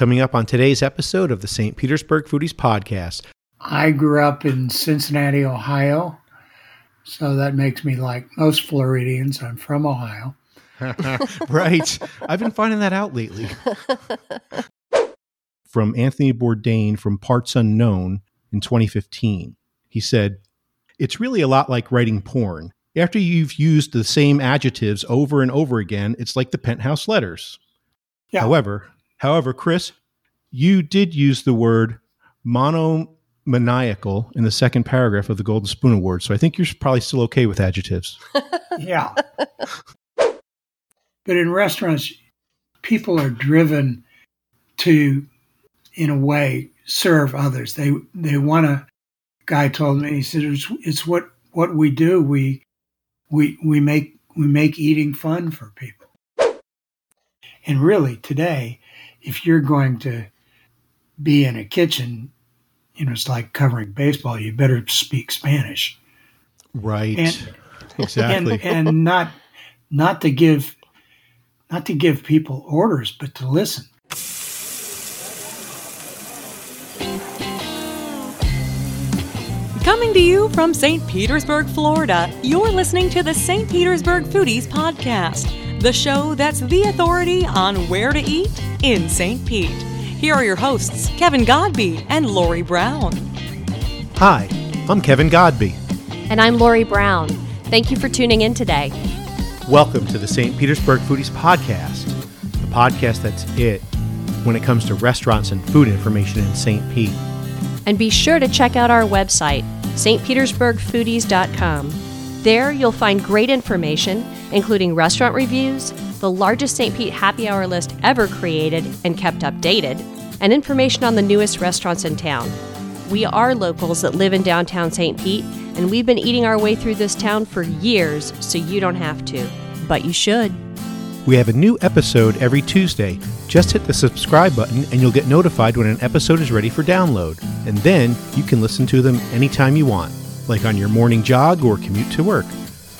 coming up on today's episode of the St. Petersburg Foodies Podcast. I grew up in Cincinnati, Ohio, so that makes me like most Floridians. I'm from Ohio. right. I've been finding that out lately. from Anthony Bourdain from Parts Unknown in 2015. He said, It's really a lot like writing porn. After you've used the same adjectives over and over again, it's like the penthouse letters. Yeah. However, however, Chris, you did use the word monomaniacal in the second paragraph of the Golden Spoon Award, so I think you're probably still okay with adjectives. yeah. But in restaurants, people are driven to, in a way, serve others. They they want to. Guy told me he said it's, it's what what we do. We we we make we make eating fun for people. And really, today, if you're going to be in a kitchen, you know, it's like covering baseball. You better speak Spanish, right? And, exactly, and, and not not to give not to give people orders, but to listen. Coming to you from St. Petersburg, Florida, you're listening to the St. Petersburg Foodies Podcast, the show that's the authority on where to eat in St. Pete. Here are your hosts, Kevin Godbee and Lori Brown. Hi, I'm Kevin Godbee. And I'm Lori Brown. Thank you for tuning in today. Welcome to the St. Petersburg Foodies Podcast, the podcast that's it when it comes to restaurants and food information in St. Pete. And be sure to check out our website, stpetersburgfoodies.com. There you'll find great information, including restaurant reviews, the largest St. Pete happy hour list ever created and kept updated, and information on the newest restaurants in town. We are locals that live in downtown St. Pete, and we've been eating our way through this town for years, so you don't have to. But you should. We have a new episode every Tuesday. Just hit the subscribe button and you'll get notified when an episode is ready for download. And then you can listen to them anytime you want, like on your morning jog or commute to work.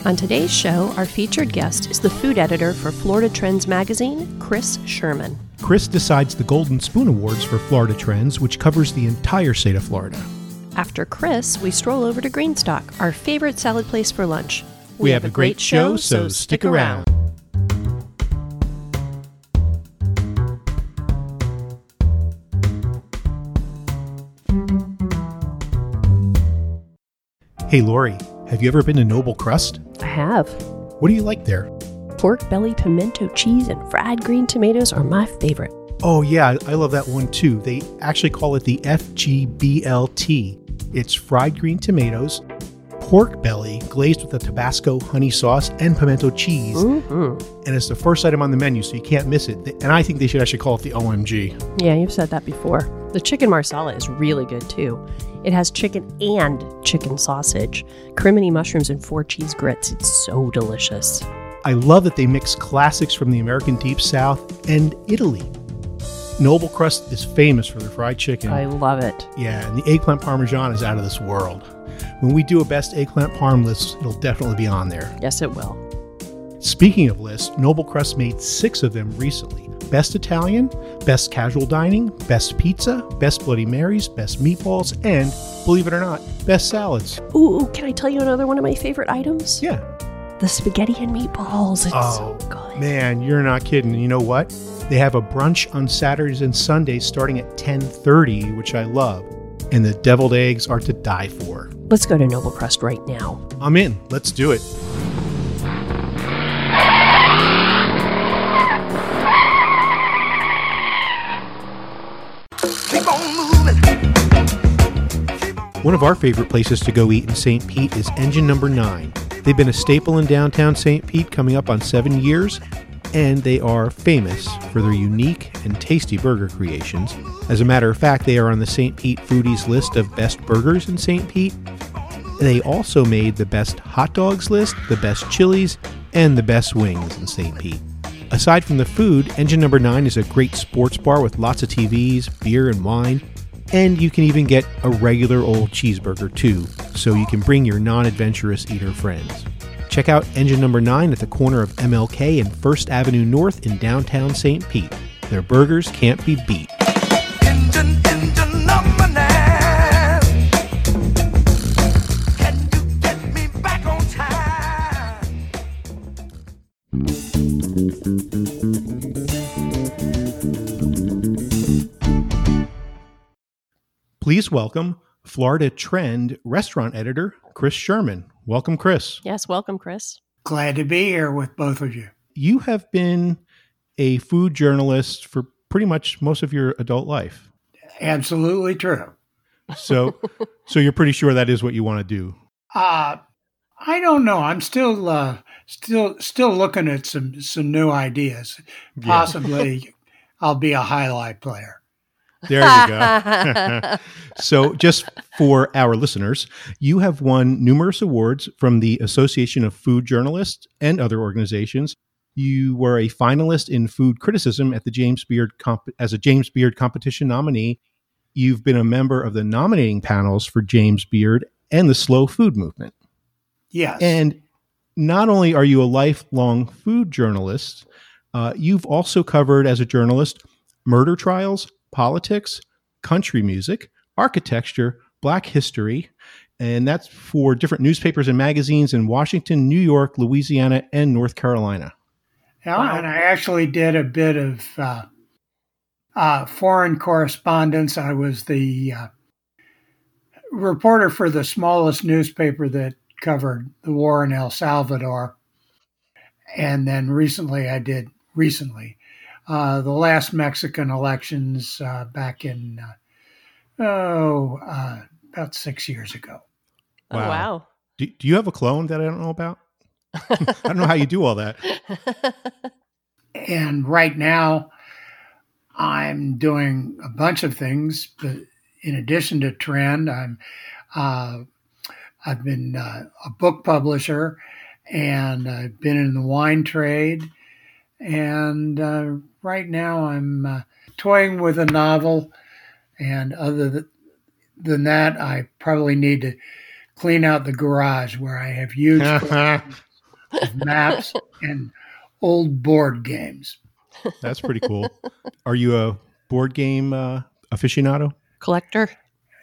On today's show, our featured guest is the food editor for Florida Trends magazine, Chris Sherman. Chris decides the Golden Spoon Awards for Florida Trends, which covers the entire state of Florida. After Chris, we stroll over to Greenstock, our favorite salad place for lunch. We, we have, have, a great, great show, so stick around. Hey, Lori, have you ever been to Noble Crust? I have. What do you like there? Pork belly, pimento cheese, and fried green tomatoes are my favorite. Oh, yeah, I love that one too. They actually call it the FGBLT. It's fried green tomatoes, pork belly glazed with a Tabasco honey sauce and pimento cheese. Mm-hmm. And it's the first item on the menu, so you can't miss it. And I think they should actually call it the OMG. Yeah, you've said that before. The chicken marsala is really good too. It has chicken and chicken sausage, crimini mushrooms, and four cheese grits. It's so delicious. I love that they mix classics from the American Deep South and Italy. Noble Crust is famous for their fried chicken. I love it. Yeah, and the eggplant parmesan is out of this world. When we do a best eggplant parm list, it'll definitely be on there. Yes, it will. Speaking of lists, Noble Crust made six of them recently. Best Italian, Best Casual Dining, Best Pizza, Best Bloody Marys, Best Meatballs, and, believe it or not, Best Salads. Ooh, can I tell you another one of my favorite items? Yeah. The spaghetti and meatballs. It's oh, so good. Man, you're not kidding. You know what? They have a brunch on Saturdays and Sundays starting at 10:30, which I love. And the deviled eggs are to die for. Let's go to Noble Crust right now. I'm in. Let's do it. One of our favorite places to go eat in St. Pete is Engine Number 9. They've been a staple in downtown St. Pete coming up on seven years, and they are famous for their unique and tasty burger creations. As a matter of fact, they are on the St. Pete Foodies list of best burgers in St. Pete. They also made the best hot dogs list, the best chilies, and the best wings in St. Pete. Aside from the food, Engine Number 9 is a great sports bar with lots of TVs, beer, and wine. And you can even get a regular old cheeseburger too, so you can bring your non adventurous eater friends. Check out Engine Number 9 at the corner of MLK and 1st Avenue North in downtown St. Pete. Their burgers can't be beat. Engine, engine number nine. Please welcome Florida Trend restaurant editor Chris Sherman. Welcome, Chris. Yes, welcome, Chris. Glad to be here with both of you. You have been a food journalist for pretty much most of your adult life. Absolutely true. So, so you're pretty sure that is what you want to do. Uh, I don't know. I'm still uh, still still looking at some some new ideas. Possibly, I'll be a highlight player. There you go. so, just for our listeners, you have won numerous awards from the Association of Food Journalists and other organizations. You were a finalist in food criticism at the James Beard comp- as a James Beard competition nominee. You've been a member of the nominating panels for James Beard and the Slow Food Movement. Yes. And not only are you a lifelong food journalist, uh, you've also covered as a journalist murder trials, politics, country music, architecture, black history, and that's for different newspapers and magazines in Washington, New York, Louisiana, and North Carolina. Yeah, wow. and I actually did a bit of uh, uh, foreign correspondence. I was the uh, reporter for the smallest newspaper that covered the war in El Salvador. And then recently, I did recently uh, the last Mexican elections uh, back in uh, oh uh, about six years ago. Wow! Oh, wow. Do, do you have a clone that I don't know about? I don't know how you do all that. and right now, I'm doing a bunch of things, but in addition to Trend, I'm uh, I've been uh, a book publisher, and I've been in the wine trade, and uh, right now I'm uh, toying with a novel, and other than that, I probably need to clean out the garage where I have huge maps and old board games. That's pretty cool. Are you a board game uh, aficionado? Collector?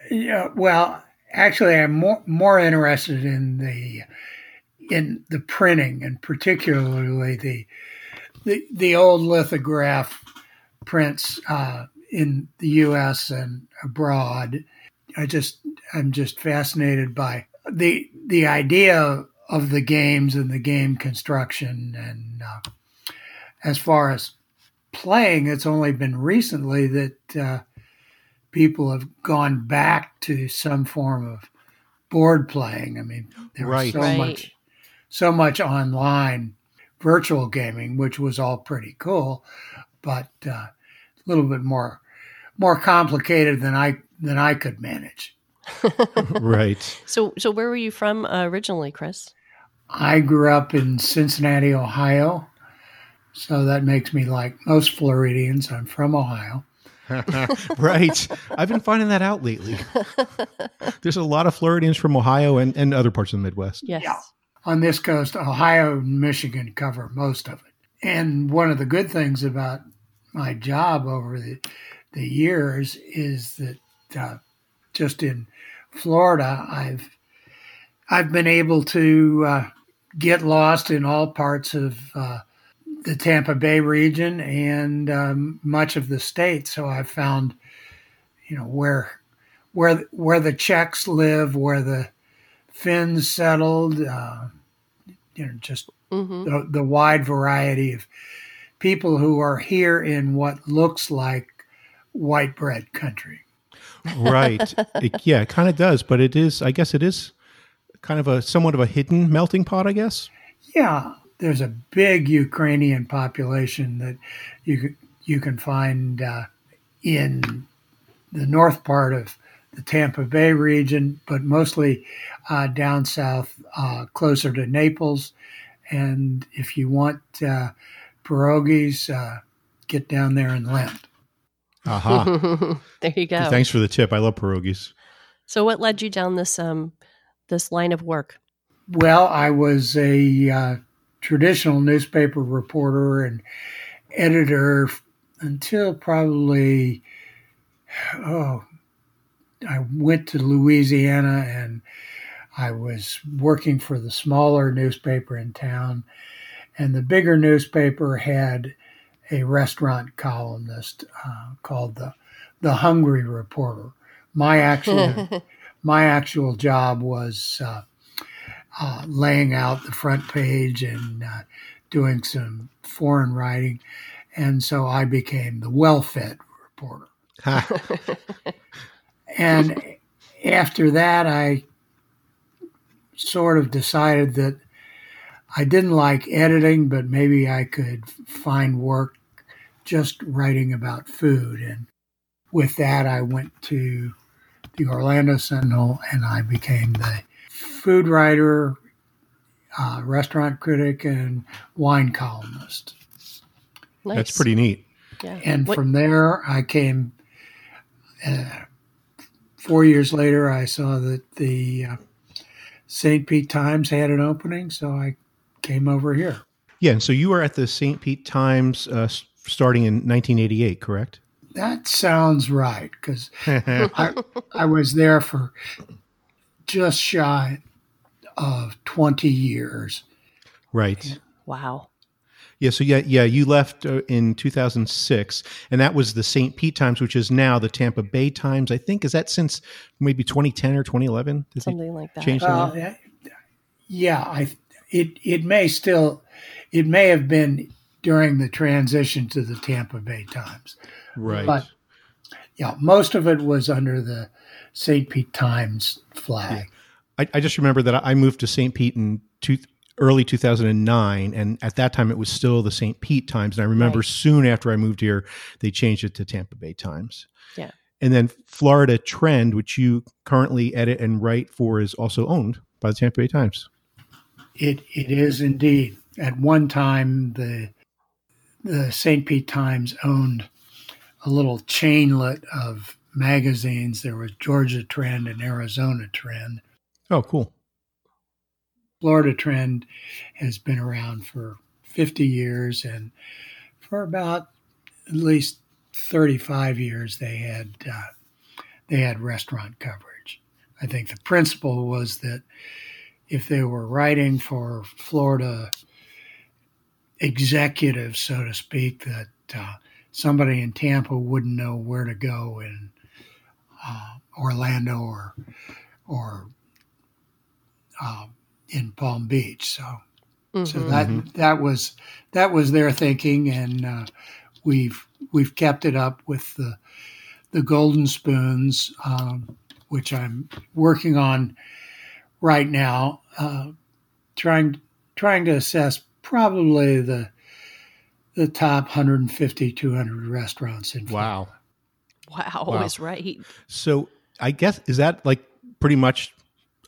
Yeah, well, actually, I'm more more interested in the in the printing and particularly the the the old lithograph prints uh, in the U.S. and abroad. I just I'm just fascinated by the the idea of the games and the game construction. And uh, as far as playing, it's only been recently that uh, people have gone back to some form of board playing. I mean, there right. was so right. much so much online virtual gaming, which was all pretty cool, but uh, a little bit more more complicated than I than I could manage. right. So, so where were you from uh, originally, Chris? I grew up in Cincinnati, Ohio. So that makes me like most Floridians. I'm from Ohio. right. I've been finding that out lately. There's a lot of Floridians from Ohio and, and other parts of the Midwest. Yes. Yeah on this coast, Ohio and Michigan cover most of it. And one of the good things about my job over the, the years is that uh, just in Florida, I've I've been able to uh, get lost in all parts of uh, the Tampa Bay region and um, much of the state. So I've found, you know, where where where the Czechs live, where the Finns settled, uh, you know, just mm-hmm. the, the wide variety of people who are here in what looks like white bread country. right. It, yeah, it kind of does, but it is, I guess it is kind of a somewhat of a hidden melting pot, I guess. Yeah. There's a big Ukrainian population that you, you can find uh, in the north part of the Tampa Bay region, but mostly uh, down south, uh, closer to Naples. And if you want uh, pierogies, uh, get down there and Lent. Aha. Uh-huh. there you go. Thanks for the tip. I love pierogies. So, what led you down this um, this line of work? Well, I was a uh, traditional newspaper reporter and editor until probably oh I went to Louisiana and I was working for the smaller newspaper in town. and the bigger newspaper had a restaurant columnist uh, called the the Hungry Reporter. My actual my actual job was uh, uh, laying out the front page and uh, doing some foreign writing, and so I became the well-fed reporter. and after that, I sort of decided that I didn't like editing, but maybe I could find work just writing about food. And with that, I went to the Orlando Sentinel and I became the food writer, uh, restaurant critic, and wine columnist. Nice. That's pretty neat. Yeah. And What- from there, I came. Uh, four years later, I saw that the uh, St. Pete Times had an opening, so I came over here. Yeah, and so you were at the St. Pete Times uh, starting in 1988, correct? That sounds right because I, I was there for just shy of 20 years. right. wow. Yeah, so yeah, yeah, you left uh, in 2006, and that was the St. Pete Times, which is now the Tampa Bay Times. I think is that since maybe 2010 or 2011? Did they Something like that. change Well, that? yeah, yeah, I it it may still it may have been during the transition to the Tampa Bay Times. Right. but- Yeah, most of it was under the St. Pete Times flag. I, I just remember that I moved to St. Pete in two, early 2009, and at that time it was still the St. Pete Times. And I remember Right. soon after I moved here, they changed it to Tampa Bay Times. Yeah. And then Florida Trend, which you currently edit and write for, is also owned by the Tampa Bay Times. It it is indeed. At one time, the the St. Pete Times owned a little chainlet of magazines. There was Georgia Trend and Arizona Trend. Oh, cool. Florida Trend has been around for 50 years, and for about at least 35 years, they had uh, they had restaurant coverage. I think the principle was that if they were writing for Florida executives, so to speak, that uh, somebody in Tampa wouldn't know where to go in uh, Orlando or or uh, in Palm Beach. So so Mhm. that that was that was their thinking, and uh, we've we've kept it up with the the golden spoons, um, which I'm working on right now, uh, trying trying to assess probably the the top 150 200 restaurants in Florida. Wow. Wow, Wow. is right. So I guess, is that like pretty much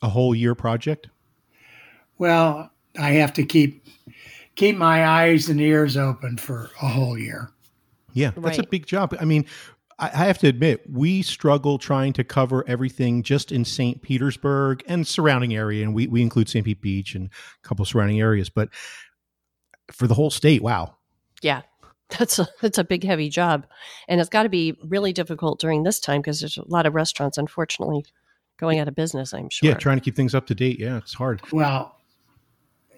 a whole year project? Well, I have to keep keep my eyes and ears open for a whole year. Yeah, that's a big job. I mean, I I have to admit, we struggle trying to cover everything just in St. Petersburg and surrounding area, and we, we include St. Pete Beach and a couple surrounding areas. But for the whole state, wow. Yeah. That's a that's a big heavy job. And it's got to be really difficult during this time because there's a lot of restaurants unfortunately going out of business, I'm sure. Yeah, trying to keep things up to date. Yeah, it's hard. Well,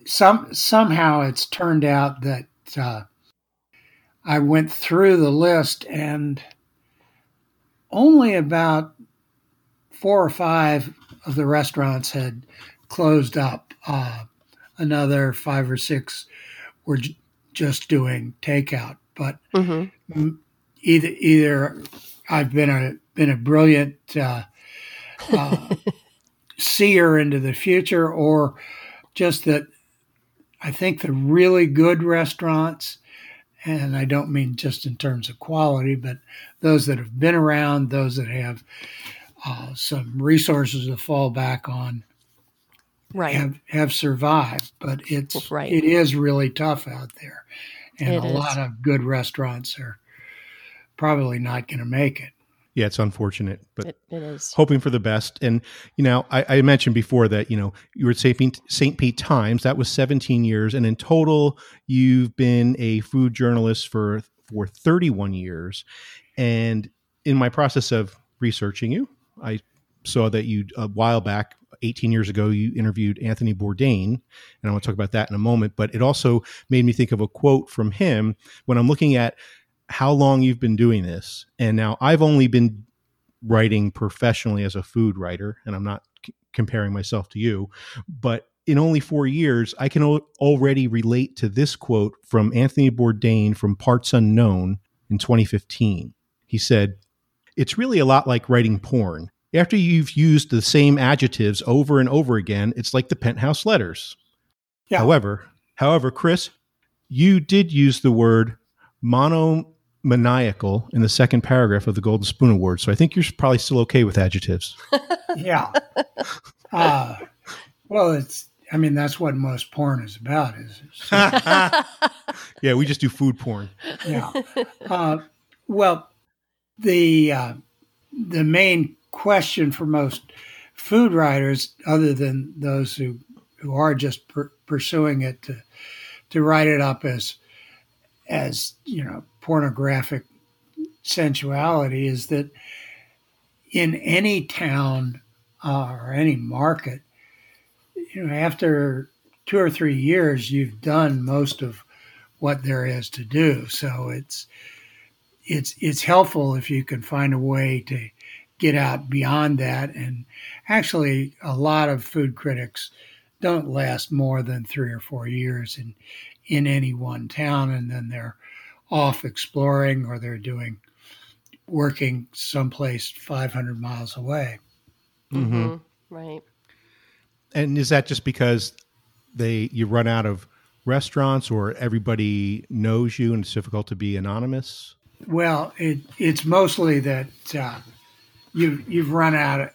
some somehow it's turned out that uh, I went through the list and only about four or five of the restaurants had closed up. Uh, another five or six were j- just doing takeout, but Mhm. either either I've been a been a brilliant uh, uh, seer into the future, or just that I think the really good restaurants, and I don't mean just in terms of quality, but those that have been around, those that have uh, some resources to fall back on, Right. have have survived. But it's Right. it is really tough out there, and It a is. lot of good restaurants are probably not going to make it. Yeah, it's unfortunate, but It, it is. hoping for the best. And you know, I, I mentioned before that you know you were at St. Pete, St. Pete Times. That was 17 years, and in total, you've been a food journalist for for 31 years. And in my process of researching you, I saw that you a while back 18 years ago, you interviewed Anthony Bourdain, and I want to talk about that in a moment. But it also made me think of a quote from him when I'm looking at how long you've been doing this. And now I've only been writing professionally as a food writer, and I'm not c- comparing myself to you, but in only four years, I can al- already relate to this quote from Anthony Bourdain from Parts Unknown in 2015. He said, It's really a lot like writing porn. After you've used the same adjectives over and over again, it's like the penthouse letters. Yeah. However, however, Chris, you did use the word monomaniacal in the second paragraph of the Golden Spoon Award, so I think you're probably still okay with adjectives. yeah. Uh, well, it's. I mean, that's what most porn is about. Is so, yeah, we just do food porn. yeah. Uh, well, the uh, the main question for most food writers, other than those who who are just per- pursuing it to to write it up as as you know pornographic sensuality, is that in any town uh, or any market, you know, after two or three years, you've done most of what there is to do. So it's it's it's helpful if you can find a way to get out beyond that. And actually, a lot of food critics don't last more than three or four years in in any one town, and then they're off exploring or they're doing working someplace 500 miles away. Mm-hmm. Right. And is that just because they you run out of restaurants or everybody knows you and it's difficult to be anonymous? Well, it, it's mostly that uh, you you've run out of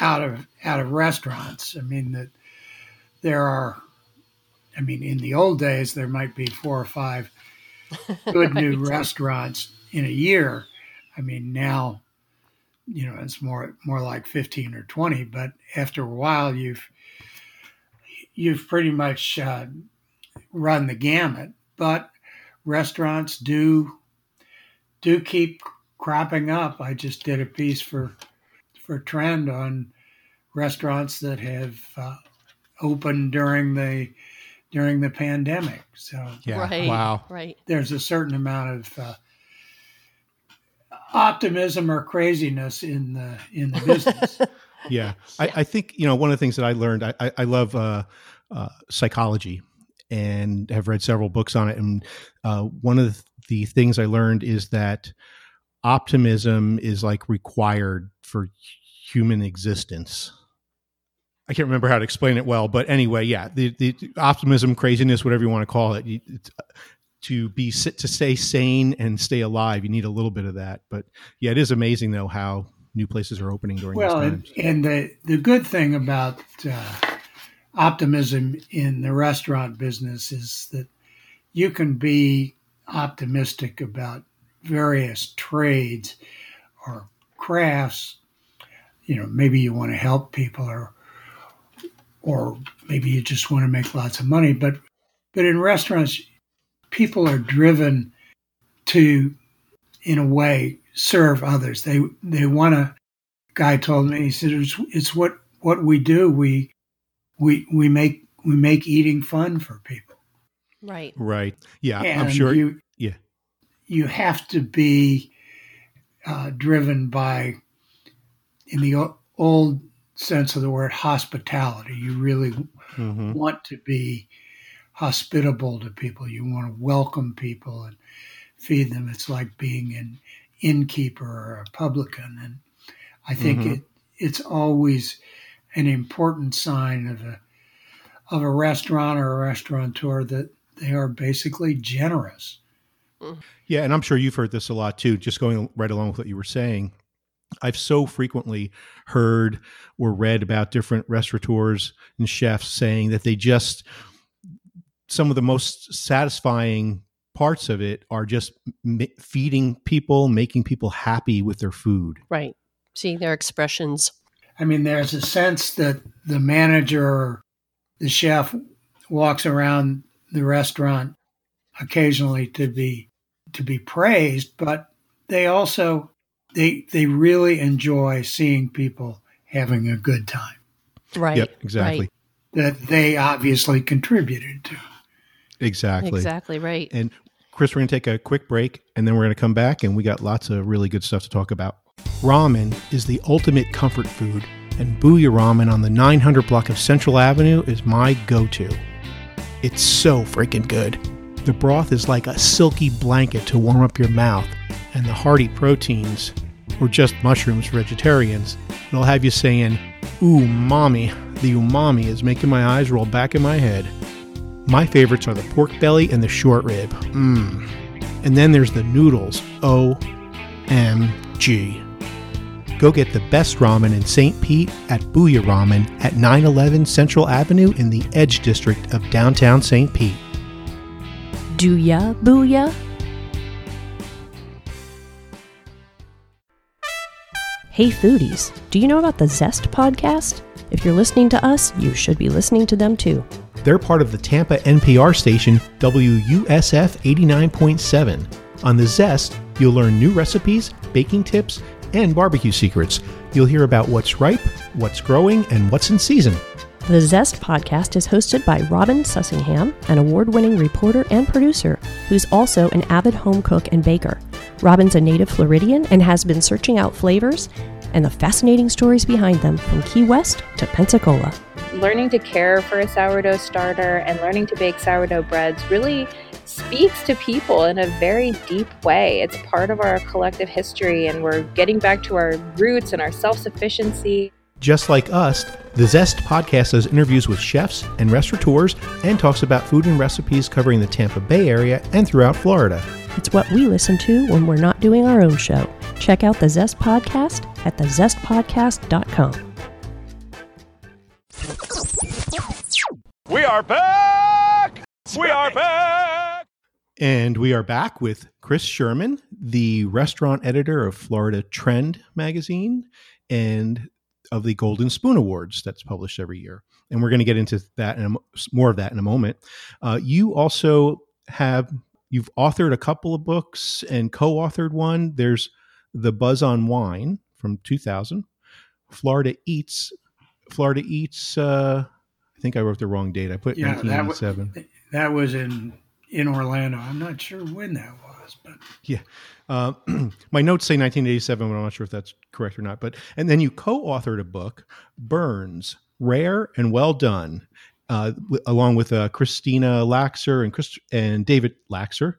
out of out of restaurants. I mean that there are. I mean, in the old days, there might be four or five good new restaurants in a year. I mean, now, you know, it's more more like fifteen or twenty. But after a while, you've you've pretty much uh, run the gamut. But restaurants do do keep cropping up. I just did a piece for for Trend on restaurants that have uh, opened during the during the pandemic. So Yeah. Right. Wow. Right. there's a certain amount of uh, optimism or craziness in the in the business. Yeah. I, I think, you know, one of the things that I learned, I, I, I love uh, uh, psychology and have read several books on it. And uh, one of the things I learned is that optimism is like required for human existence. I can't remember how to explain it well, but anyway, yeah, the, the optimism, craziness, whatever you want to call it, you- to be to stay sane and stay alive, you need a little bit of that. But yeah, it is amazing though how new places are opening during well, these and, times. and the the good thing about uh, optimism in the restaurant business is that you can be optimistic about various trades or crafts. You know, maybe you want to help people, or or maybe you just want to make lots of money. But but in restaurants, people are driven to, in a way, serve others. They they want to. Guy told me he said it's, it's what what we do. We we we make we make eating fun for people. Right. Right. Yeah, and I'm sure. you yeah. you have to be uh, driven by, in the old sense of the word, hospitality. You really Mhm. want to be hospitable to people. You want to welcome people and feed them. It's like being an innkeeper or a publican. And I think Mhm. it it's always an important sign of a of a restaurant or a restaurateur that they are basically generous. Yeah, and I'm sure you've heard this a lot too. Just going right along with what you were saying, I've so frequently heard or read about different restaurateurs and chefs saying that they just some of the most satisfying parts of it are just m- feeding people, making people happy with their food. Right. Seeing their expressions. I mean, there's a sense that the manager the chef walks around the restaurant occasionally to be to be praised, but they also they they really enjoy seeing people having a good time. Right. Yep, exactly. Right. that they obviously contributed to. Exactly. Exactly right. And Chris, we're going to take a quick break and then we're going to come back and we got lots of really good stuff to talk about. Ramen is the ultimate comfort food, and Buya Ramen on the 900 block of Central Avenue is my go to. It's so freaking good. The broth is like a silky blanket to warm up your mouth, and the hearty proteins, or just mushrooms for vegetarians, it'll have you saying, Ooh, mommy. The umami is making my eyes roll back in my head. My favorites are the pork belly and the short rib. Mmm. And then there's the noodles. O-M-G. Go get the best ramen in St. Pete at Buya Ramen at 911 Central Avenue in the Edge District of downtown St. Pete. Do ya, booyah? Hey foodies, do you know about the Zest podcast? If you're listening to us, you should be listening to them too. They're part of the Tampa NPR station WUSF 89.7. On the Zest, you'll learn new recipes, baking tips, and barbecue secrets. You'll hear about what's ripe, what's growing, and what's in season. The Zest podcast is hosted by Robin Sussingham, an award winning reporter and producer who's also an avid home cook and baker. Robin's a native Floridian and has been searching out flavors and the fascinating stories behind them from Key West to Pensacola. learning to care for a sourdough starter and learning to bake sourdough breads really speaks to people in a very deep way. It's part of our collective history, and we're getting back to our roots and our self sufficiency. Just like us, the Zest podcast does interviews with chefs and restaurateurs and talks about food and recipes covering the Tampa Bay area and throughout Florida. It's what we listen to when we're not doing our own show. Check out the Zest podcast at thezestpodcast.com. We are back! We are back! And we are back with Chris Sherman, the restaurant editor of Florida Trend magazine and of the Golden Spoon Awards that's published every year. And we're going to get into that and more of that in a moment. Uh, you also have you've authored a couple of books and co-authored one. There's The Buzz on Wine from 2000, Florida Eats, Florida Eats. Uh, I think I wrote the wrong date. I put Yeah, that was 1987. that was in in Orlando. I'm not sure when that was, but Yeah. Uh, my notes say 1987, but I'm not sure if that's correct or not. But and then you co-authored a book, Bern's, Rare and Well Done, uh, w- along with uh, Christina Laxer and Chris and David Laxer,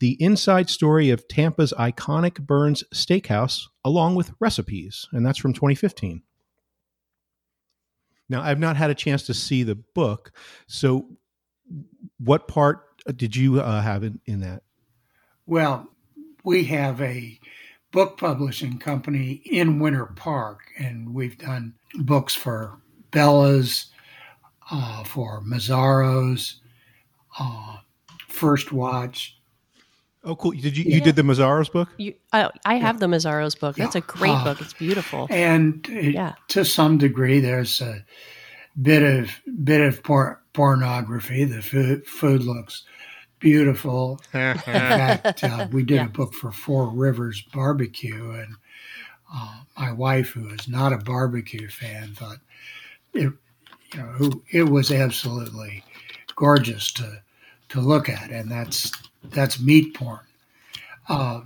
the inside story of Tampa's iconic Bern's Steakhouse, along with recipes, and that's from 2015. Now, I've not had a chance to see the book, so what part did you uh, have in, in that? well, we have a book publishing company in Winter Park, and we've done books for Bella's, uh, for Mazzaro's, uh, First Watch. Oh, cool! Did you you did the Mazzaro's book? You, I, I have the Mazzaro's book. That's a great Ah. book. It's beautiful. and it- Yeah. to some degree there's a bit of bit of por- pornography the food, food looks beautiful in fact uh, we did Yeah. a book for four rivers barbecue and uh, my wife who is not a barbecue fan thought it you know it was absolutely gorgeous to to look at and that's that's meat porn. Uh,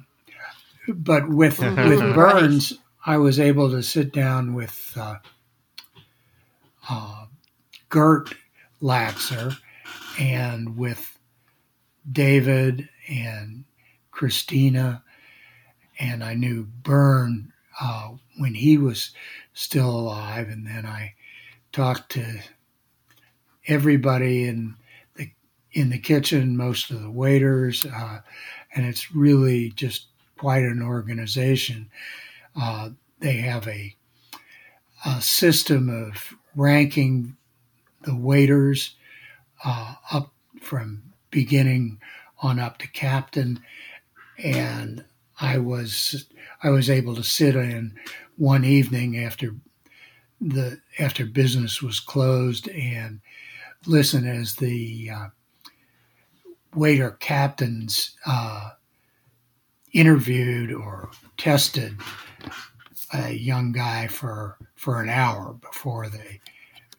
but with with Bern's, I was able to sit down with uh, uh, Gert Laxer and with David and Christina, and I knew Bern uh, when he was still alive, and then I talked to everybody in the in the kitchen, most of the waiters, uh, and it's really just quite an organization. Uh, they have a, a system of ranking the waiters uh, up from beginning on up to captain, and I was I was able to sit in one evening after the after business was closed and listen as the uh, waiter captains uh, interviewed or tested a young guy for for an hour before they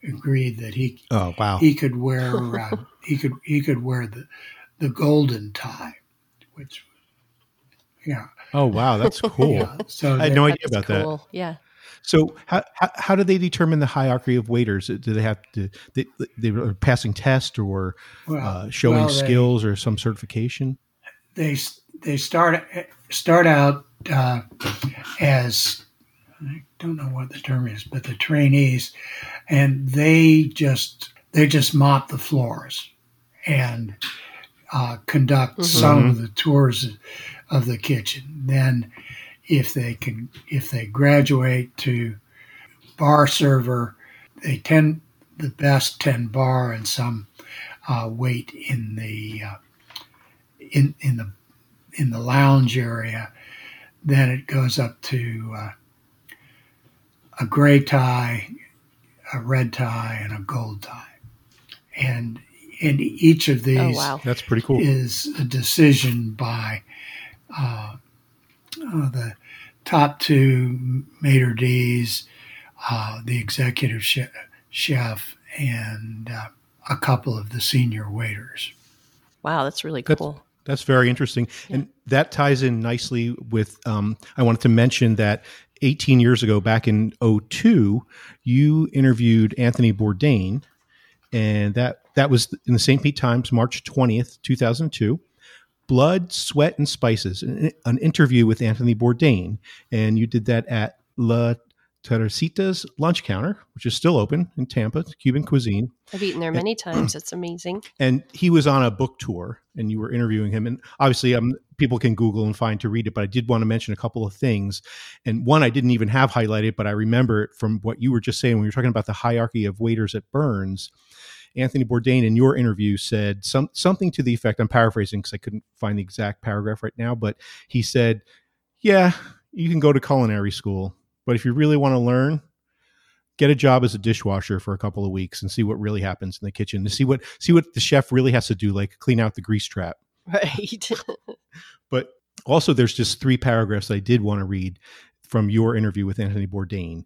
agreed that he Oh wow. he could wear uh, he could he could wear the the golden tie, which yeah oh wow, that's cool. yeah. So I had no idea That's about that. Yeah. So how, how how do they determine the hierarchy of waiters? Do they have to they they are passing tests or well, uh, showing well, they- skills or some certification? they they start start out uh, as I don't know what the term is, but the trainees, and they just they just mop the floors and uh, conduct some of the tours of the kitchen. Then, if they can, if they graduate to bar server, they tend the best tend bar and some uh, wait in the uh, in in the in the lounge area. Then it goes up to uh, a gray tie, a red tie, and a gold tie. And in each of these Oh wow. That's pretty cool. is a decision by uh, the top two maitre d's, uh, the executive chef, and uh, a couple of the senior waiters. Wow, that's really cool. That's very interesting, and that ties in nicely with. Um, I wanted to mention that 18 years ago, back in 02, you interviewed Anthony Bourdain, and that that was in the St. Pete Times, March 20th, 2002. Blood, Sweat, and Spices, an, an interview with Anthony Bourdain, and you did that at La Teresita's Lunch Counter, which is still open in Tampa, Cuban cuisine. I've eaten there many times. It's amazing. and he was on a book tour and you were interviewing him. And obviously um, people can google and find to read it but i did want to mention a couple of things. And one i didn't even have highlighted but i remember it from what you were just saying when you were talking about the hierarchy of waiters at Bern's anthony bourdain in your interview said some, something to the effect i'm paraphrasing because i couldn't find the exact paragraph right now but he said yeah you can go to culinary school but if you really want to learn get a job as a dishwasher for a couple of weeks and see what really happens in the kitchen to see what see what the chef really has to do like clean out the grease trap Right. but also there's just three paragraphs i did want to read from your interview with anthony bourdain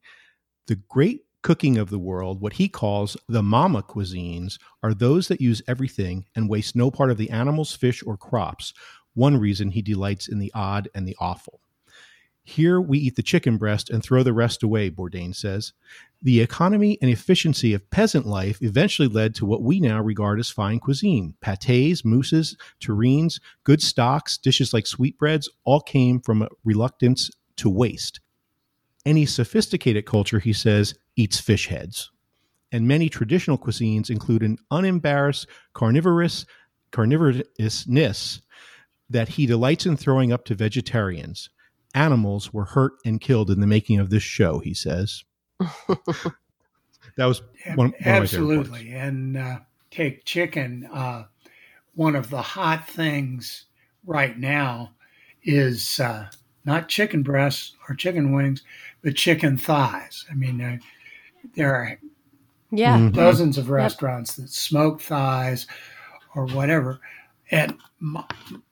the great cooking of the world what he calls the mama cuisines are those that use everything and waste no part of the animals fish or crops one reason he delights in the odd and the awful here we eat the chicken breast and throw the rest away, Bourdain says. The economy and efficiency of peasant life eventually led to what we now regard as fine cuisine. Pates, mousses, terrines, good stocks, dishes like sweetbreads all came from a reluctance to waste. Any sophisticated culture, he says, eats fish heads. And many traditional cuisines include an unembarrassed carnivorous carnivorousness that he delights in throwing up to vegetarians animals were hurt and killed in the making of this show, he says. that was one, one of my. Absolutely. And uh, take chicken. Uh, one of the hot things right now is uh, not chicken breasts or chicken wings, but chicken thighs. I mean, uh, there are Yeah. Mhm. dozens of restaurants that smoke thighs or whatever. And my,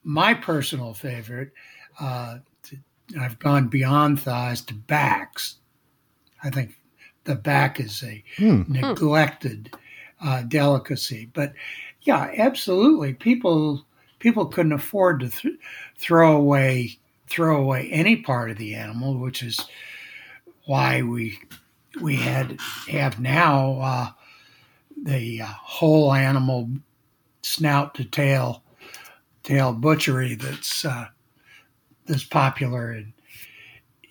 my personal favorite, uh, to, I've gone beyond thighs to backs. I think the back is a Hmm. neglected uh, delicacy. But yeah, absolutely, people people couldn't afford to th- throw away throw away any part of the animal, which is why we we had have now uh, the uh, whole animal snout to tail tail butchery that's uh, that's popular in,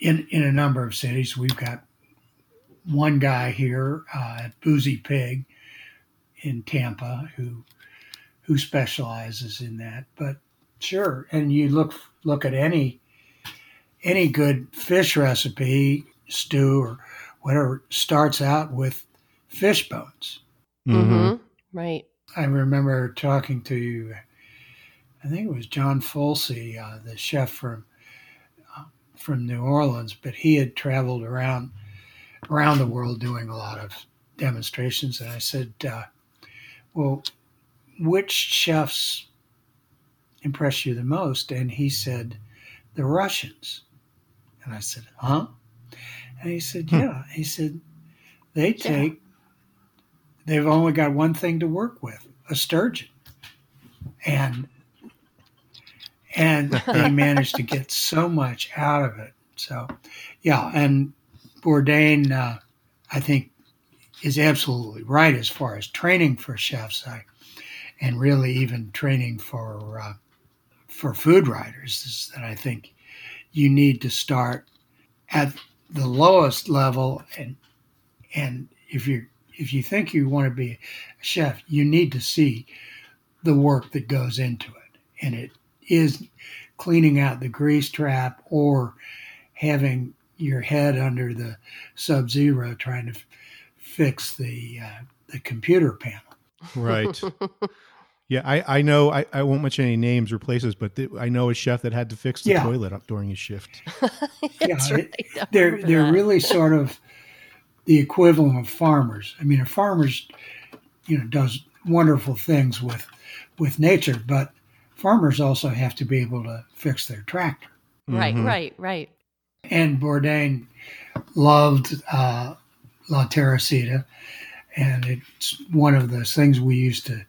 in in a number of cities. We've got one guy here uh, at Boozy Pig in Tampa who who specializes in that. But sure, and you look look at any any good fish recipe, stew or whatever, starts out with fish bones. Mhm. Mm-hmm. Right. I remember talking to, I think it was John Folse, uh, the chef from uh, from New Orleans, but he had traveled around around the world doing a lot of demonstrations. And I said, uh, "Well, which chefs impress you the most?" And he said, "The Russians." And I said, "Huh?" And he said, Hmm. "Yeah." He said, "They take they've only got one thing to work with a sturgeon and and they managed to get so much out of it so yeah and bourdain uh, i think is absolutely right as far as training for chefs I, and really even training for uh, for food writers is that i think you need to start at the lowest level. And and if you if you think you want to be a chef you need to see the work that goes into it. And it is cleaning out the grease trap or having your head under the sub zero trying to f- fix the uh, the computer panel. Right. yeah, I, I know, I, I won't mention any names or places, but th- I know a chef that had to fix the Yeah. toilet up during his shift. That's Yeah, right. I they're they're that. really sort of the equivalent of farmers. I mean, a farmer's you know does wonderful things with with nature, but farmers also have to be able to fix their tractor. right, Mhm. right, right. And Bourdain loved uh, La Teresita, and it's one of those things we used to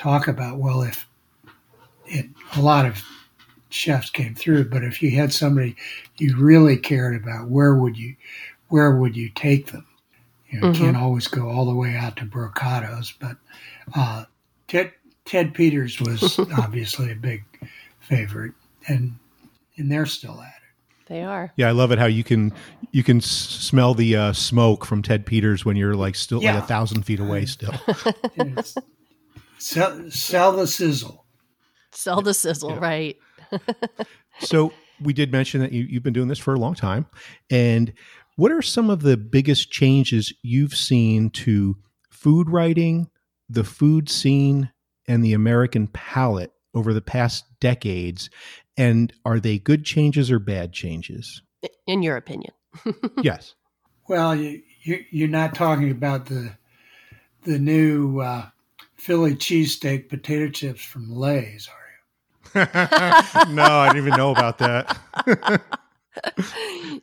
talk about. Well, if it, a lot of chefs came through, but if you had somebody you really cared about, where would you, where would you take them? You know, you can't always go all the way out to Brocato's, but uh, Ted Ted Peters was obviously a big favorite, and and they're still at it. They are. Yeah, I love it how you can you can smell the uh, smoke from Ted Peters when you're like still Yeah. like a thousand feet away still. And it's, sell, sell the sizzle. Sell the sizzle, right? so we did mention that you, you've been doing this for a long time, and what are some of the biggest changes you've seen to food writing, the food scene, and the American palate over the past decades? And are they good changes or bad changes? In your opinion. yes. Well, you, you, you're not talking about the the new uh, Philly cheesesteak potato chips from Lay's, are you? no, I didn't even know about that.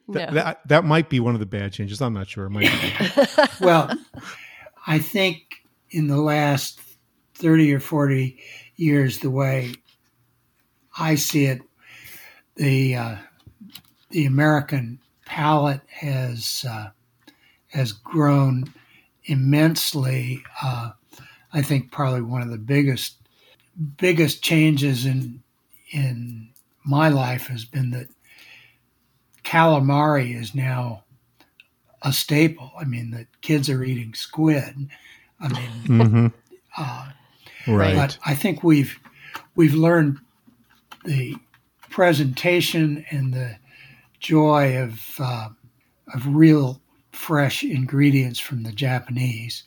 no. That that might be one of the bad changes. I'm not sure. It might be. Well, I think in the last 30 or 40 years, the way I see it, the uh, the American palate has uh, has grown immensely. Uh, I think probably one of the biggest biggest changes in in my life has been that calamari is now a staple. I mean, the kids are eating squid. I mean, Mhm. uh, Right. but I think we've we've learned the presentation and the joy of uh, of real fresh ingredients from the Japanese.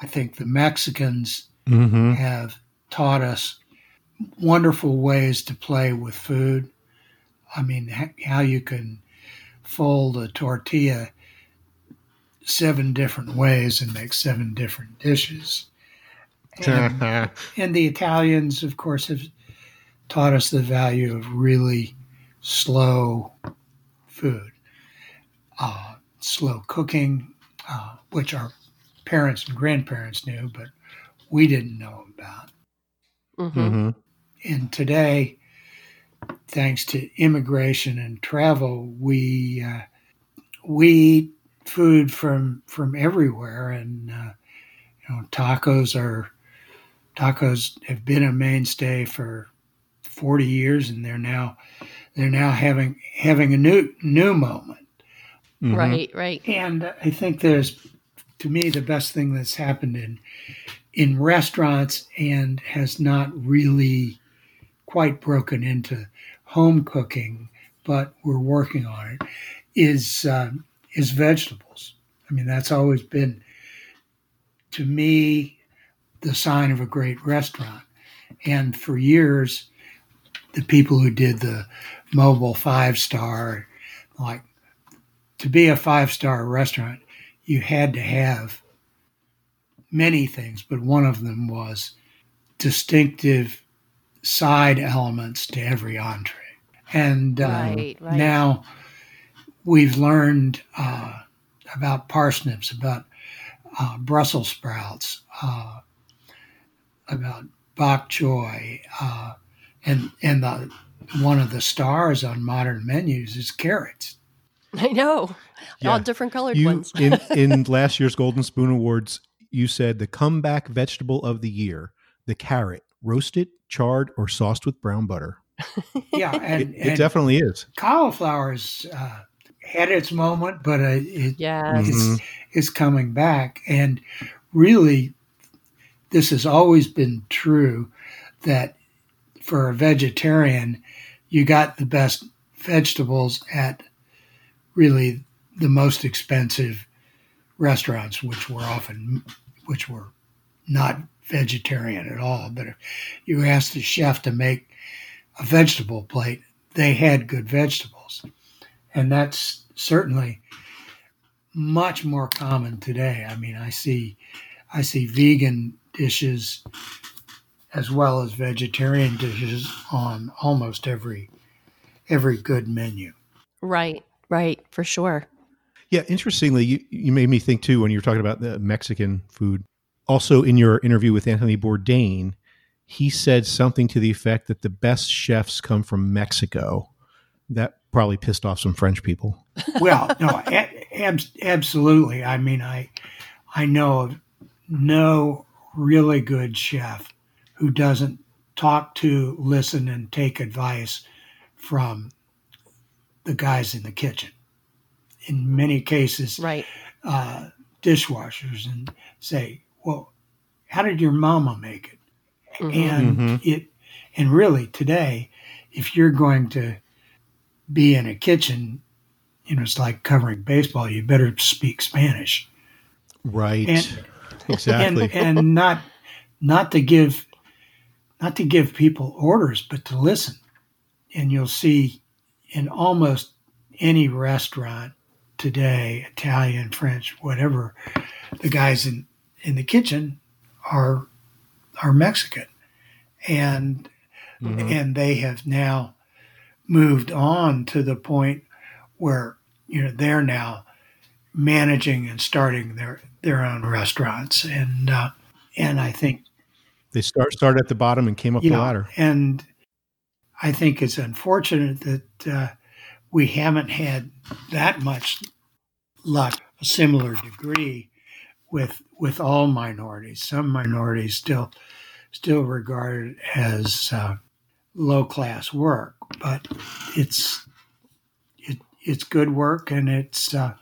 I think the Mexicans hmm have taught us wonderful ways to play with food. I mean, how you can fold a tortilla seven different ways and make seven different dishes. And, and the Italians, of course, have taught us the value of really slow food, uh, slow cooking, uh, which our parents and grandparents knew, but we didn't know about. hmm hmm And today, thanks to immigration and travel, we uh, we eat food from from everywhere, and uh, you know tacos are tacos have been a mainstay for forty years, and they're now they're now having having a new new moment. Mhm. Right, right. And I think there's, to me, the best thing that's happened in in restaurants and has not really quite broken into home cooking, but we're working on it. Is um, is vegetables. I mean, that's always been to me the sign of a great restaurant. And for years, the people who did the mobile five star, like to be a five star restaurant, you had to have many things, but one of them was distinctive side elements to every entree. And uh, Right, right. now we've learned uh, about parsnips, about uh, Brussels sprouts, uh, about bok choy, uh, and and the one of the stars on modern menus is carrots. I know. Yeah. All different colored You ones. in in last year's Golden Spoon Awards, you said the comeback vegetable of the year, the carrot, roasted, charred, or sauced with brown butter. Yeah, and, It, it definitely is. cauliflower's uh, had its moment, but uh, it, yes. Mhm. is coming back. And really, this has always been true that for a vegetarian, you got the best vegetables at really the most expensive restaurants, which were often, which were not vegetarian at all. But if you asked the chef to make a vegetable plate, they had good vegetables. And that's certainly much more common today. I mean, I see I see vegan dishes as well as vegetarian dishes on almost every every good menu. Right. Right. For sure. Yeah, interestingly, you, you made me think too when you were talking about the Mexican food. Also, in your interview with Anthony Bourdain, he said something to the effect that the best chefs come from Mexico. That probably pissed off some French people. Well, no, ab- absolutely. I mean, I I know of no really good chef who doesn't talk to, listen, and take advice from the guys in the kitchen. In many cases, Right. uh, dishwashers and say, "Well, how did your mama make it?" Mhm. And Mhm. it, and really today, if you're going to be in a kitchen, you know, it's like covering baseball. You better speak Spanish Right. And- exactly. and and not not to give not to give people orders, but to listen. And you'll see in almost any restaurant today, Italian, French, whatever, the guys in, in the kitchen are are Mexican. And Mhm. and they have now moved on to the point where you know they're now managing and starting their their own restaurants and uh, and I think They start started at the bottom and came up the know, ladder. and I think it's unfortunate that uh, we haven't had that much luck, a similar degree, with with all minorities. Some minorities still still regarded as uh, low class work, but it's it, it's good work, and it's uh,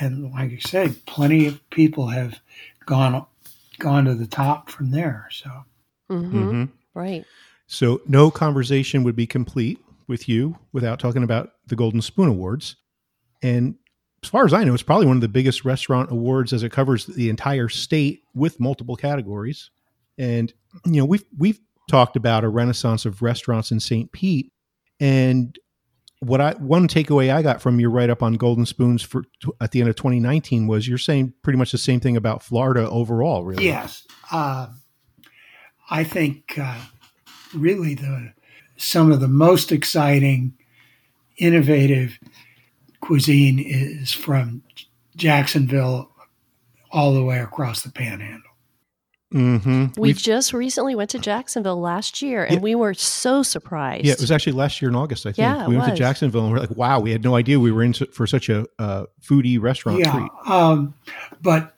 and like I say, plenty of people have gone gone to the top from there. So. hmm Mhm. Right. So, no conversation would be complete with you without talking about the Golden Spoon Awards. And as far as I know, it's probably one of the biggest restaurant awards as it covers the entire state with multiple categories. And you know, we've we've talked about a renaissance of restaurants in St. Pete, and what I one takeaway I got from your write up on Golden Spoons for at the end of 2019 was you're saying pretty much the same thing about Florida overall, really. Yes, uh, I think uh, really the some of the most exciting, innovative cuisine is from Jacksonville all the way across the Panhandle. Mm-hmm. We just recently went to Jacksonville last year and Yeah. we were so surprised. Yeah, it was actually last year in August. I think Yeah, we went to. Jacksonville and we're like, "Wow, we had no idea we were in for such a uh, foodie restaurant yeah, treat." um, but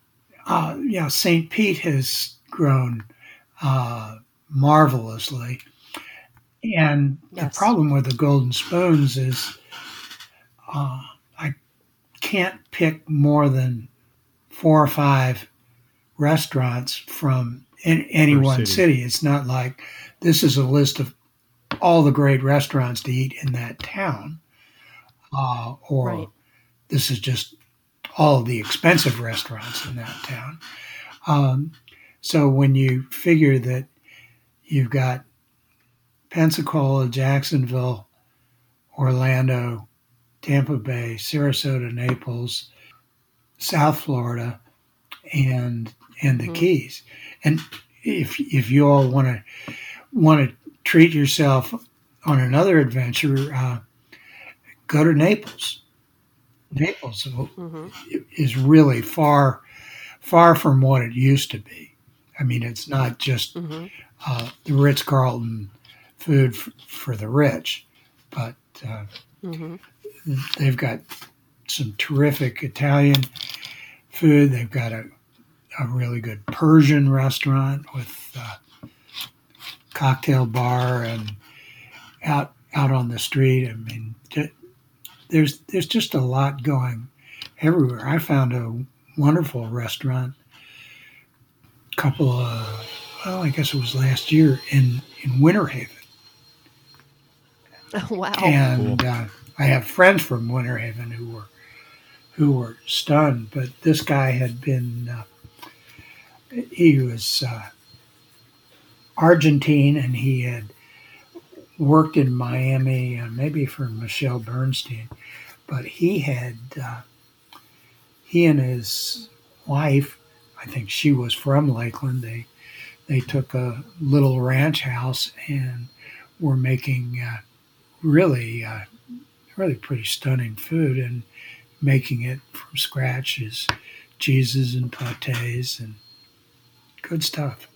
uh, yeah, St. Pete has grown uh, marvelously, and Yes. the problem with the Golden Spoons is uh, I can't pick more than four or five restaurants from in, any Per one city. city. It's not like this is a list of all the great restaurants to eat in that town, uh, or Right. this is just all the expensive restaurants in that town. Um, so when you figure that you've got Pensacola, Jacksonville, Orlando, Tampa Bay, Sarasota, Naples, South Florida, and and the Mhm. Keys, and if if you all want to want to treat yourself on another adventure, uh, go to Naples. Naples hmm is really far far from what it used to be. I mean, it's not just Mm-hmm. uh, the Ritz Carlton food f- for the rich, but uh, Mm-hmm. they've got some terrific Italian food. They've got a, a really good Persian restaurant with uh, cocktail bar and out out on the street. I mean, ju- there's there's just a lot going everywhere. I found a wonderful restaurant, couple of well, I guess it was last year in in Winter Haven. Oh, wow. and uh, I have friends from Winter Haven who were who were stunned. But this guy had been uh, he was uh, Argentine, and he had worked in Miami, uh, maybe for Michelle Bernstein. But he had uh, he and his wife, I think she was from Lakeland. They they took a little ranch house and were making. Uh, really, uh, really pretty stunning food and making it from scratch is cheeses and pâtés and good stuff.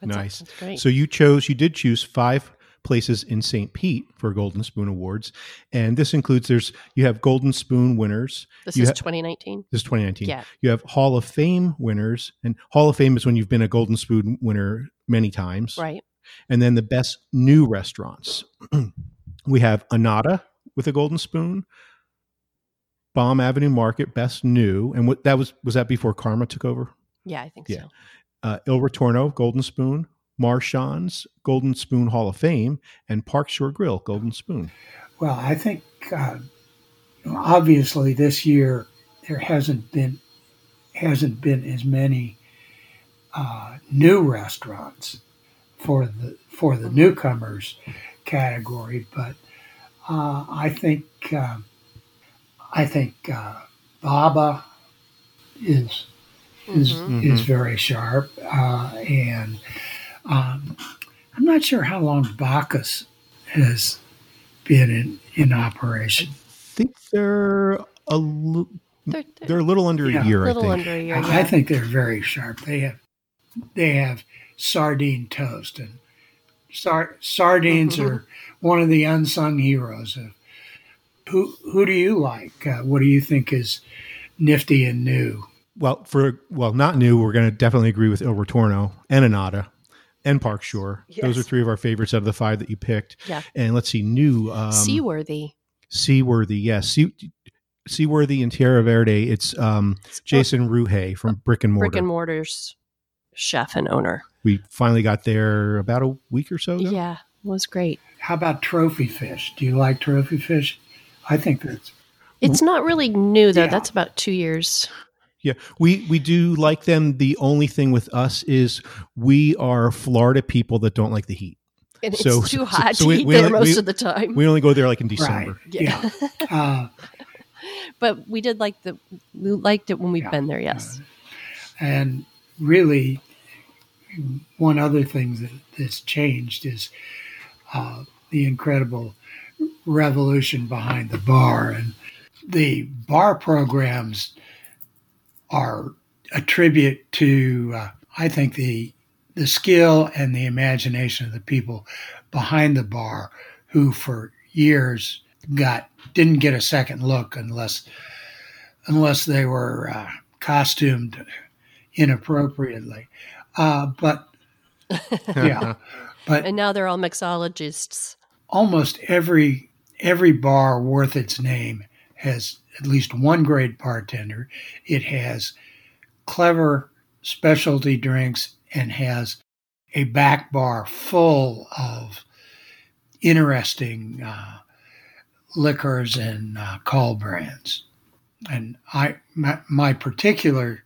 That's- nice. That's great. So you chose, you did choose five places in St. Pete for Golden Spoon Awards, and this includes there's you have Golden Spoon winners. this you is ha- 2019. This is 2019. Yeah. You have Hall of Fame winners, and Hall of Fame is when you've been a Golden Spoon winner many times. Right. And then the best new restaurants. we have Annata with a Golden Spoon, Bomb Avenue Market, best new, and what that was was that before Karma took over? Yeah, I think Yeah. so. uh, Il Ritorno, Golden Spoon, Marchand's, Golden Spoon Hall of Fame, and Park Shore Grill, Golden Spoon. Well, I think uh, obviously this year there hasn't been hasn't been as many uh, new restaurants for the for the newcomers category, but uh, I think uh, I think uh, Baba is is Mhm. is very sharp, uh, and um, I'm not sure how long Bacchus has been in, in operation. I think they're a li- They're, they're a little under Yeah. a year. a little I think. under a year. I think they're very sharp. They have they have sardine toast and sar- sardines Mm-hmm. are one of the unsung heroes of who who do you like? Uh, what do you think is nifty and new? Well, for well, not new. We're going to definitely agree with Il Ritorno and Annata and Park Shore. Those are three of our favorites out of the five that you picked. Yeah. And let's see, new um, Seaworthy. Seaworthy. Yes, Sea, Seaworthy and Tierra Verde. It's um, Jason Ruhe from Brick and Mortar. Brick and Mortar's chef and owner. we finally got there about a week or so ago. Yeah, it was great. How about trophy fish? Do you like trophy fish? I think that's It's not really new though. Yeah. That's about two years. Yeah, we we do like them. The only thing with us is we are Florida people that don't like the heat. And it's too hot so to we- eat we there only- most we- of the time. We only go there like in December. right. Yeah. uh, but we did like the we liked it when we've Yeah. been there. Yes. And really, one other thing that, that's changed is uh, the incredible revolution behind the bar. And the bar programs are a tribute to, uh, I think, the the skill and the imagination of the people behind the bar, who for years got didn't get a second look unless unless they were uh, costumed inappropriately. Uh, but yeah, but And now they're all mixologists. almost every every bar worth its name has at least one great bartender. It has clever specialty drinks and has a back bar full of interesting uh, liquors and uh, call brands. And I my, my particular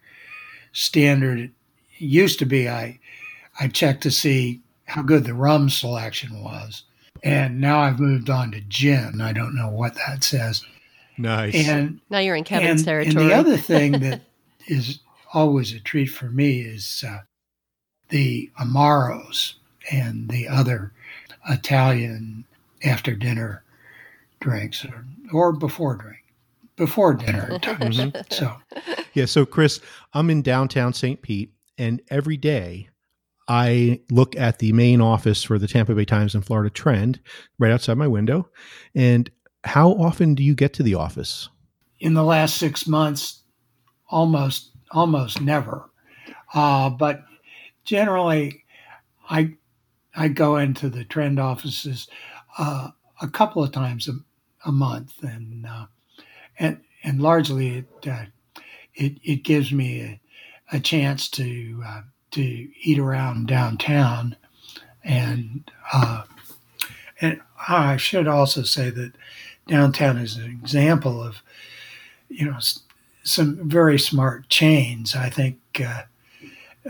standard used to be I I checked to see how good the rum selection was. And now I've moved on to gin. I don't know what that says. Nice. And Now you're in Kevin's and, territory. And the other thing that is always a treat for me is uh, the Amaros and the other Italian after dinner drinks or, or before drink. before dinner time. Mm-hmm. So Yeah. So, Chris, I'm in downtown St. Pete, and every day I look at the main office for the Tampa Bay Times and Florida Trend right outside my window. And how often do you get to the office? in the last six months, almost almost never. Uh, but generally, I I go into the trend offices uh, a couple of times a, a month, and uh, and and largely it uh, it it gives me a, a chance to uh, to eat around downtown, and uh, and I should also say that downtown is an example of you know some very smart chains. I think uh,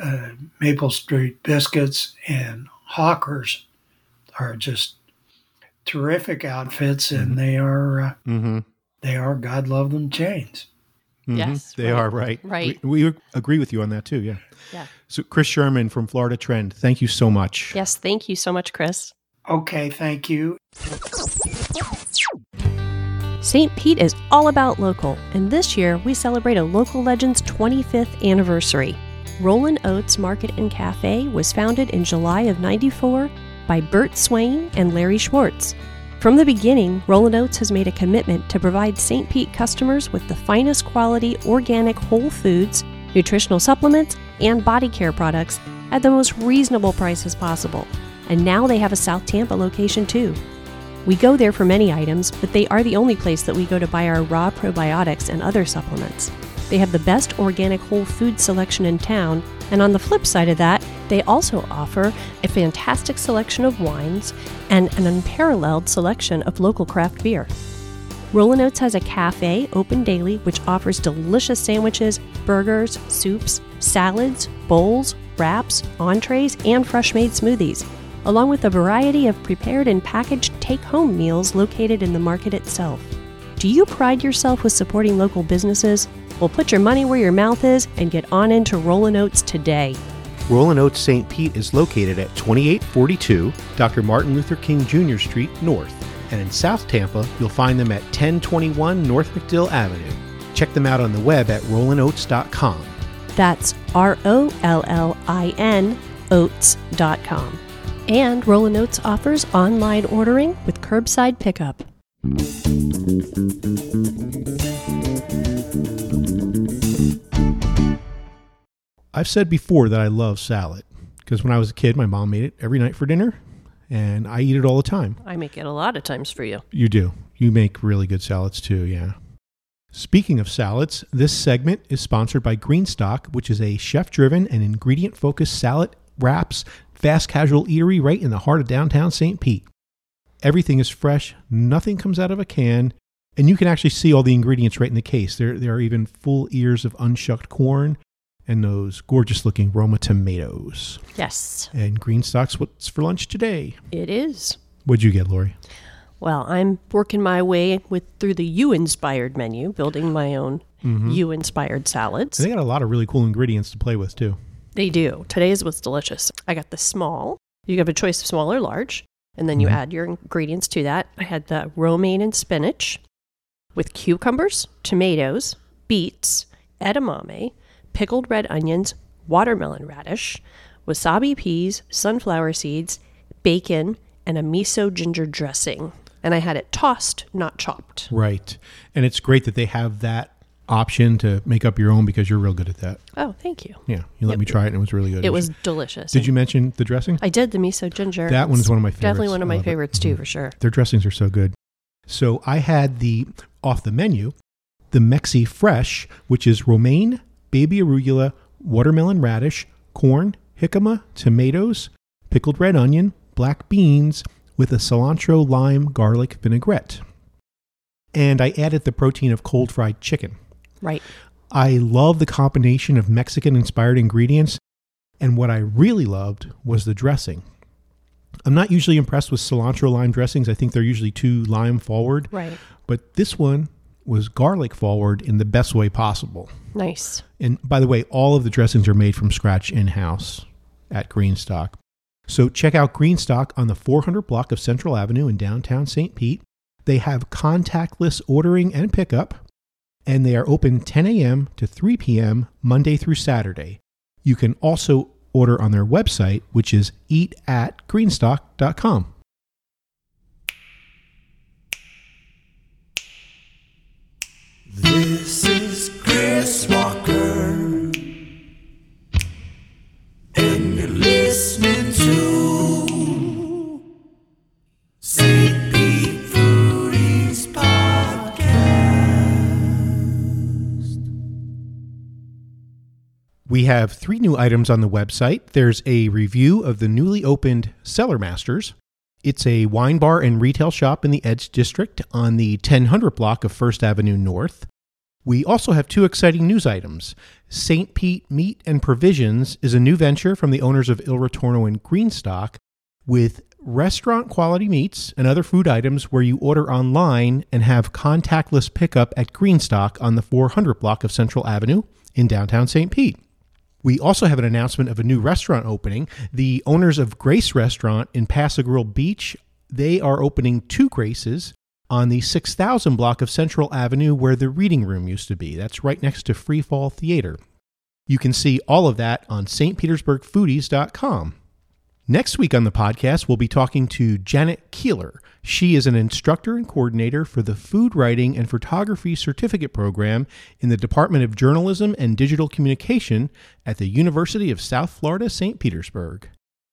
uh, Maple Street Biscuits and Hawkers are just terrific outfits, and they are uh, Mm-hmm. they are God love them chains. Yes, they right. are right. Right. We, we agree with you on that too. Yeah. Yeah. So, Chris Sherman from Florida Trend, thank you so much. Yes, thank you so much, Chris. Okay, thank you. St. Pete is all about local, and this year we celebrate a local legend's 25th anniversary. Rollin' Oats Market and Cafe was founded in July of 94 by Bert Swain and Larry Schwartz. From the beginning, Rollin' Oats has made a commitment to provide St. Pete customers with the finest quality organic whole foods, nutritional supplements, and body care products at the most reasonable prices possible. And now they have a South Tampa location too. We go there for many items, but they are the only place that we go to buy our raw probiotics and other supplements. They have the best organic whole food selection in town, and on the flip side of that, they also offer a fantastic selection of wines and an unparalleled selection of local craft beer. Rollin' Oats has a cafe open daily which offers delicious sandwiches, burgers, soups, salads, bowls, wraps, entrees, and fresh made smoothies, along with a variety of prepared and packaged take home meals located in the market itself. Do you pride yourself with supporting local businesses? Well, put your money where your mouth is and get on into Rollin' Oats today. Rollin' Oats St. Pete is located at 2842 Dr. Martin Luther King Jr. Street North. And in South Tampa, you'll find them at 1021 North MacDill Avenue. Check them out on the web at rollinoats.com. That's R O L L I N oats.com. And Rollin' Oats offers online ordering with curbside pickup. I've said before that I love salad because when I was a kid, my mom made it every night for dinner, and I eat it all the time. I make it a lot of times for you. You do. You make really good salads too, yeah. Speaking of salads, this segment is sponsored by Greenstock, which is a chef driven and ingredient focused salad, wraps, fast casual eatery right in the heart of downtown St. Pete. Everything is fresh, nothing comes out of a can, and you can actually see all the ingredients right in the case. There, there are even full ears of unshucked corn and those gorgeous looking Roma tomatoes. Yes, And green Greenstock's what's for lunch today. it is. What'd you get, Lori? Well, I'm working my way with through the you inspired menu, building my own mm-hmm. you inspired salads. And they got a lot of really cool ingredients to play with too. They do. Today's was delicious. I got the small. You have a choice of small or large, and then you Mhm. add your ingredients to that. I had the romaine and spinach with cucumbers, tomatoes, beets, edamame, pickled red onions, watermelon radish, wasabi peas, sunflower seeds, bacon, and a miso ginger dressing. And I had it tossed, not chopped. Right. And it's great that they have that option to make up your own because you're real good at that. Oh, thank you. Yeah. You let me try it and it was really good. It was delicious. Did you mention the dressing? I did the miso ginger. That one It's one of my Definitely one of my favorites too, Mhm. for sure. Their dressings are so good. So I had the off the menu, the Mexi Fresh, which is romaine, baby arugula, watermelon radish, corn, jicama, tomatoes, pickled red onion, black beans, with a cilantro lime garlic vinaigrette. And I added the protein of cold fried chicken. Right. I love the combination of Mexican inspired ingredients, and what I really loved was the dressing. I'm not usually impressed with cilantro lime dressings. I think they're usually too lime forward, Right. but this one was garlic forward in the best way possible. Nice. And by the way, all of the dressings are made from scratch in house at Greenstock. So check out Greenstock on the 400 block of Central Avenue in downtown St. Pete. They have contactless ordering and pickup. And they are open 10 a.m. to 3 p.m. Monday through Saturday. You can also order on their website, which is eatatgreenstock.com. This We have three new items on the website. There's a review of the newly opened Cellar Masters. It's a wine bar and retail shop in the Edge District on the 1000 block of First Avenue North. We also have two exciting news items. St. Pete Meat and Provisions is a new venture from the owners of Il Ritorno and Greenstock with restaurant quality meats and other food items where you order online and have contactless pickup at Greenstock on the 400 block of Central Avenue in downtown St. Pete. We also have an announcement of a new restaurant opening. The owners of Grace Restaurant in Pass-a-Grille Beach, they are opening two Graces on the 6000 block of Central Avenue where the reading room used to be. That's right next to Free Fall Theater. You can see all of that on stpetersburgfoodies.com. Next week on the podcast, we'll be talking to Janet Keeler. She is an instructor and coordinator for the Food Writing and Photography Certificate Program in the Department of Journalism and Digital Communication at the University of South Florida, St. Petersburg.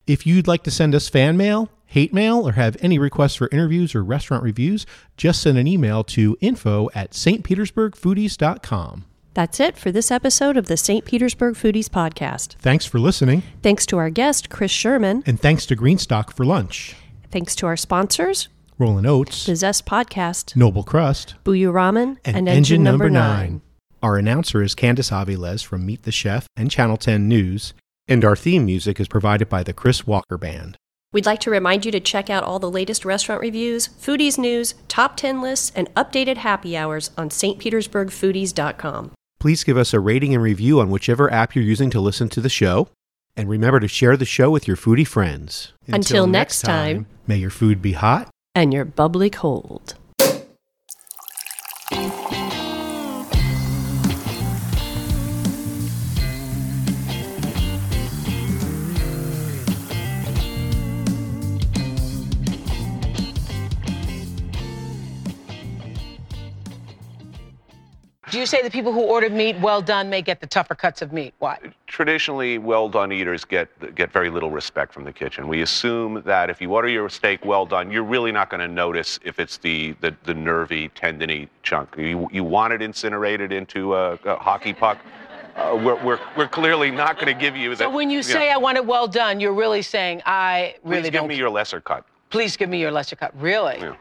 If you'd like to send us fan mail, hate mail, or have any requests for interviews or restaurant reviews, just send an email to info at stpetersburgfoodies.com. That's it for this episode of the St. Petersburg Foodies Podcast. Thanks for listening, Thanks to our guest, Chris Sherman. and thanks to Greenstock for lunch. Thanks to our sponsors, Rollin' Oats, the Zest Podcast, Noble Crust, Buya Ramen, and, Engine, Number Nine. Our announcer is Candace Aviles from Meet the Chef and Channel 10 News, and our theme music is provided by the Chris Walker Band. We'd like to remind you to check out all the latest restaurant reviews, foodies news, top 10 lists, and updated happy hours on stpetersburgfoodies.com. Please give us a rating and review on whichever app you're using to listen to the show. And remember to share the show with your foodie friends. Until next time. may your food be hot. And you're bubbly cold. Do you say the people who ordered meat well done may get the tougher cuts of meat? Why? traditionally well done eaters get get very little respect from the kitchen. We assume that if you order your steak well done, you're really not going to notice if it's the, the the nervy, tendony chunk. You you want it incinerated into a, a hockey puck. Uh, we're, we're, we're clearly not going to give you that. So when you say I want it well done, you're really saying I really please give don't. Give me your lesser cut. Please give me your lesser cut. Really? Yeah.